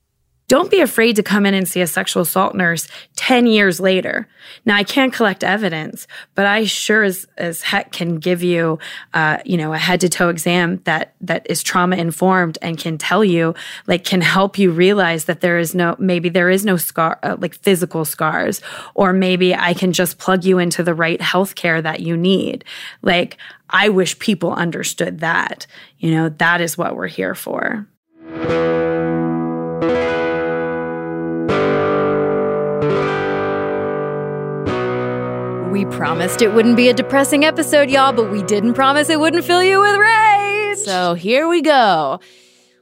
Don't be afraid to come in and see a sexual assault nurse 10 years later. Now, I can't collect evidence, but I sure as, as heck can give you, uh, you know, a head to toe exam that, that is trauma informed and can tell you, like, can help you realize that there is no, maybe there is no scar, uh, like physical scars, or maybe I can just plug you into the right health care that you need. Like, I wish people understood that. You know, that is what we're here for. We promised it wouldn't be a depressing episode, y'all, but we didn't promise it wouldn't fill you with rage. So here we go.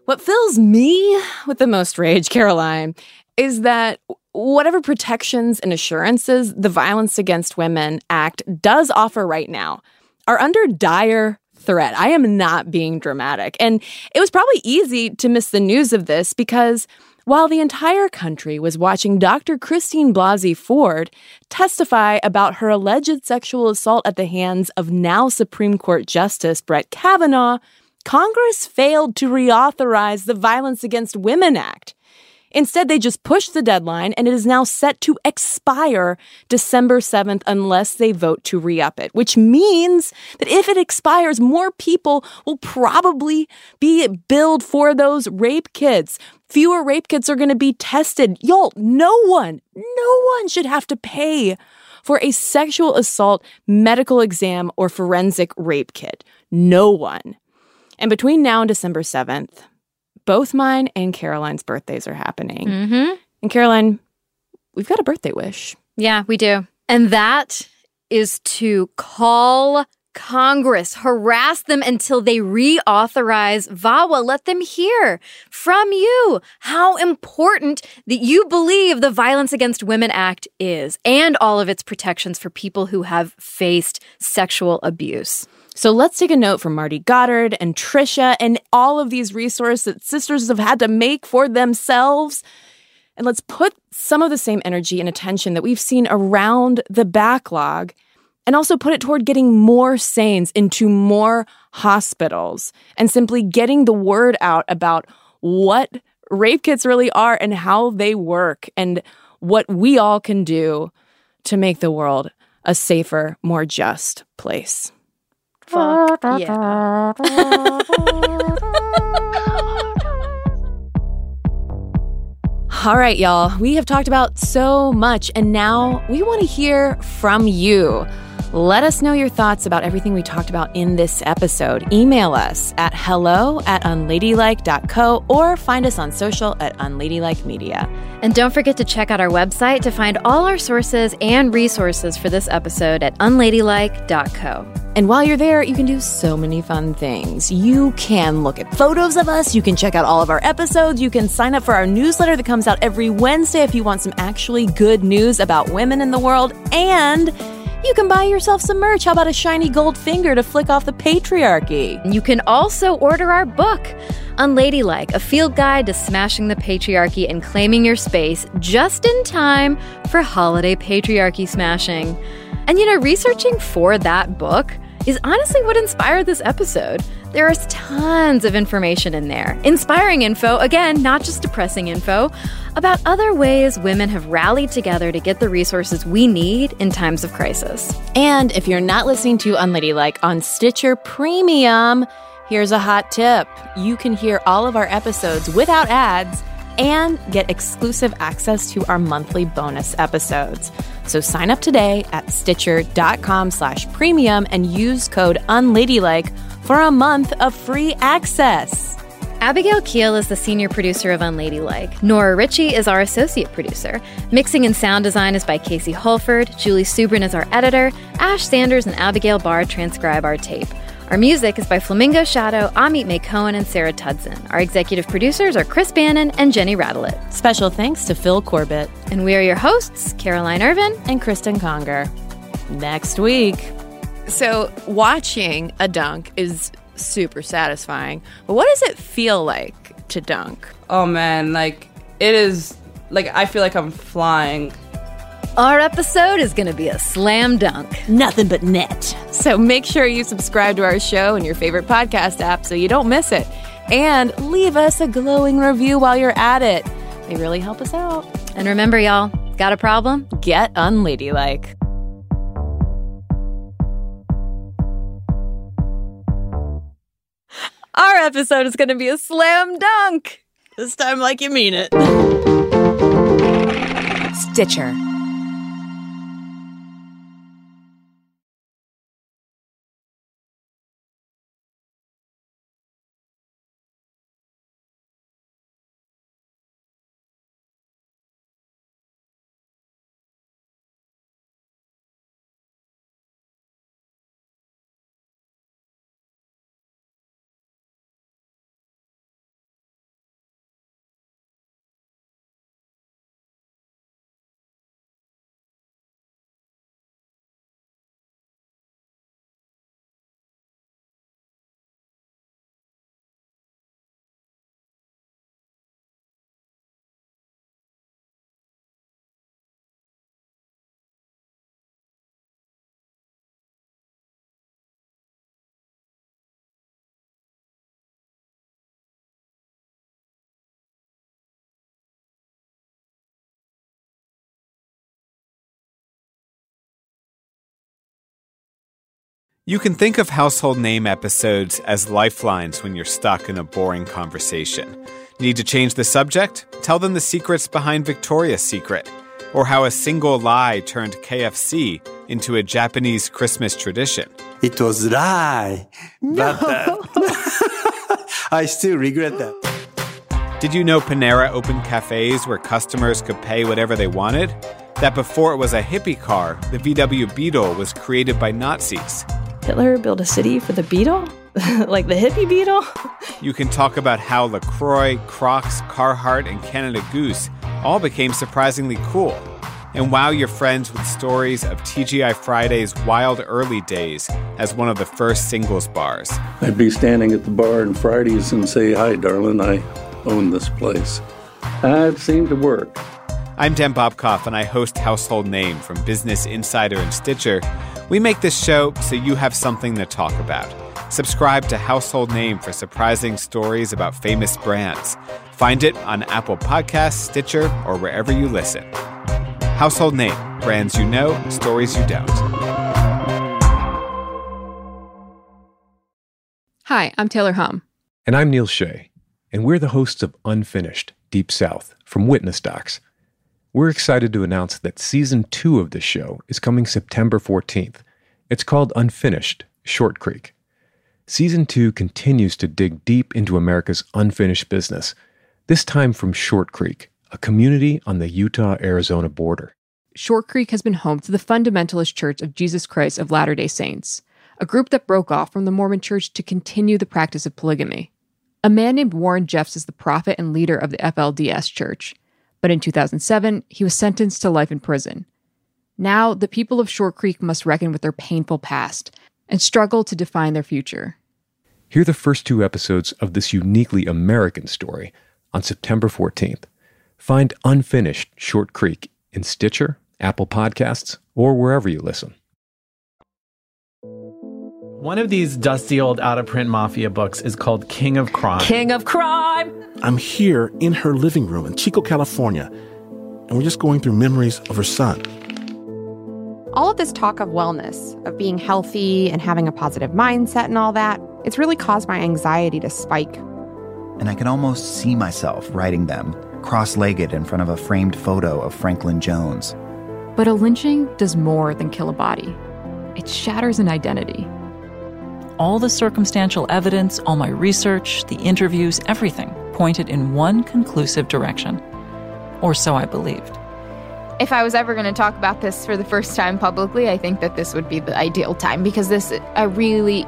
What fills me with the most rage, Caroline, is that whatever protections and assurances the Violence Against Women Act does offer right now are under dire threat. I am not being dramatic. And it was probably easy to miss the news of this because while the entire country was watching Dr. Christine Blasey Ford testify about her alleged sexual assault at the hands of now Supreme Court Justice Brett Kavanaugh, Congress failed to reauthorize the Violence Against Women Act. Instead, they just pushed the deadline and it is now set to expire December 7th unless they vote to re up it, which means that if it expires, more people will probably be billed for those rape kits. Fewer rape kits are going to be tested. Y'all, no one, no one should have to pay for a sexual assault medical exam or forensic rape kit. No one. And between now and December 7th, both mine and Caroline's birthdays are happening. Mm-hmm. And Caroline, we've got a birthday wish. Yeah, we do. And that is to call Congress, harass them until they reauthorize VAWA. Let them hear from you how important that you believe the Violence Against Women Act is and all of its protections for people who have faced sexual abuse. So let's take a note from Marty Goddard and Trisha and all of these resources that sisters have had to make for themselves. And let's put some of the same energy and attention that we've seen around the backlog and also put it toward getting more SANEs into more hospitals and simply getting the word out about what rape kits really are and how they work and what we all can do to make the world a safer, more just place. Fuck yeah. All right, y'all, we have talked about so much, and now we want to hear from you. Let us know your thoughts about everything we talked about in this episode. Email us at hello at unladylike.co or find us on social at unladylike media. And don't forget to check out our website to find all our sources and resources for this episode at unladylike.co. And while you're there, you can do so many fun things. You can look at photos of us, you can check out all of our episodes, you can sign up for our newsletter that comes out every Wednesday if you want some actually good news about women in the world, and you can buy yourself some merch. How about a shiny gold finger to flick off the patriarchy? You can also order our book, Unladylike, a field guide to smashing the patriarchy and claiming your space just in time for holiday patriarchy smashing. And you know, researching for that book is honestly what inspired this episode. There is tons of information in there. Inspiring info, again, not just depressing info, about other ways women have rallied together to get the resources we need in times of crisis. And if you're not listening to Unladylike on Stitcher Premium, here's a hot tip. You can hear all of our episodes without ads and get exclusive access to our monthly bonus episodes. So sign up today at stitcher.com slash premium and use code unladylike for a month of free access. Abigail Keel is the senior producer of Unladylike. Nora Ritchie is our associate producer. Mixing and sound design is by Casey Holford. Julie Subrin is our editor. Ash Sanders and Abigail Barr transcribe our tape. Our music is by Flamingo Shadow, Amit May Cohen, and Sarah Tudzin. Our executive producers are Chris Bannon and Jenny Radelet. Special thanks to Phil Corbett And we are your hosts, Caroline Ervin. and Cristen Conger. Next week. So, watching a dunk is super satisfying. But what does it feel like to dunk? Oh man, like it is like I feel like I'm flying. Our episode is going to be a slam dunk. Nothing but net. So make sure you subscribe to our show in your favorite podcast app so you don't miss it. And leave us a glowing review while you're at it. They really help us out. And remember, y'all, got a problem? Get unladylike. Our episode is going to be a slam dunk. This time, like you mean it. Stitcher. You can think of household name episodes as lifelines when you're stuck in a boring conversation. Need to change the subject? Tell them the secrets behind Victoria's Secret, or how a single lie turned KFC into a Japanese Christmas tradition. It was a lie, but uh, I still regret that. Did you know Panera opened cafes where customers could pay whatever they wanted? That before it was a hippie car, the VW Beetle was created by Nazis. Hitler built a city for the beetle? like the hippie beetle? You can talk about how LaCroix, Crocs, Carhartt, and Canada Goose all became surprisingly cool. And wow your friends with stories of TGI Friday's wild early days as one of the first singles bars. I'd be standing at the bar on Fridays and say, Hi, darling, I own this place. It seemed to work. I'm Dan Bobkoff, and I host Household Name from Business Insider and Stitcher. We make this show so you have something to talk about. Subscribe to Household Name for surprising stories about famous brands. Find it on Apple Podcasts, Stitcher, or wherever you listen. Household Name brands you know, stories you don't. Hi, I'm Taylor Hom. And I'm Neil Shea. And we're the hosts of Unfinished Deep South from Witness Docs. We're excited to announce that season two of this show is coming September 14th. It's called Unfinished Short Creek. Season two continues to dig deep into America's unfinished business, this time from Short Creek, a community on the Utah Arizona border. Short Creek has been home to the Fundamentalist Church of Jesus Christ of Latter day Saints, a group that broke off from the Mormon Church to continue the practice of polygamy. A man named Warren Jeffs is the prophet and leader of the FLDS Church but in 2007, he was sentenced to life in prison. Now, the people of Short Creek must reckon with their painful past and struggle to define their future. Hear the first two episodes of this uniquely American story on September 14th. Find Unfinished Short Creek in Stitcher, Apple Podcasts, or wherever you listen. One of these dusty old out of print mafia books is called King of Crime. King of Crime! I'm here in her living room in Chico, California, and we're just going through memories of her son. All of this talk of wellness, of being healthy and having a positive mindset and all that, it's really caused my anxiety to spike. And I can almost see myself writing them, cross legged in front of a framed photo of Franklin Jones. But a lynching does more than kill a body, it shatters an identity all the circumstantial evidence, all my research, the interviews, everything pointed in one conclusive direction. Or so I believed. If I was ever going to talk about this for the first time publicly, I think that this would be the ideal time because this, I really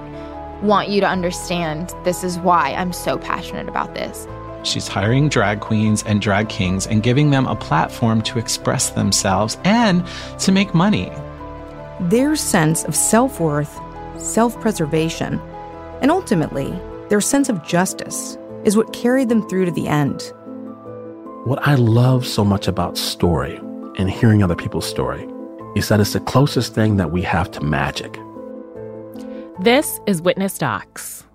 want you to understand this is why I'm so passionate about this. She's hiring drag queens and drag kings and giving them a platform to express themselves and to make money. Their sense of self worth self preservation, and ultimately, their sense of justice is what carried them through to the end. What I love so much about story and hearing other people's story is that it's the closest thing that we have to magic. This is Witness Docs.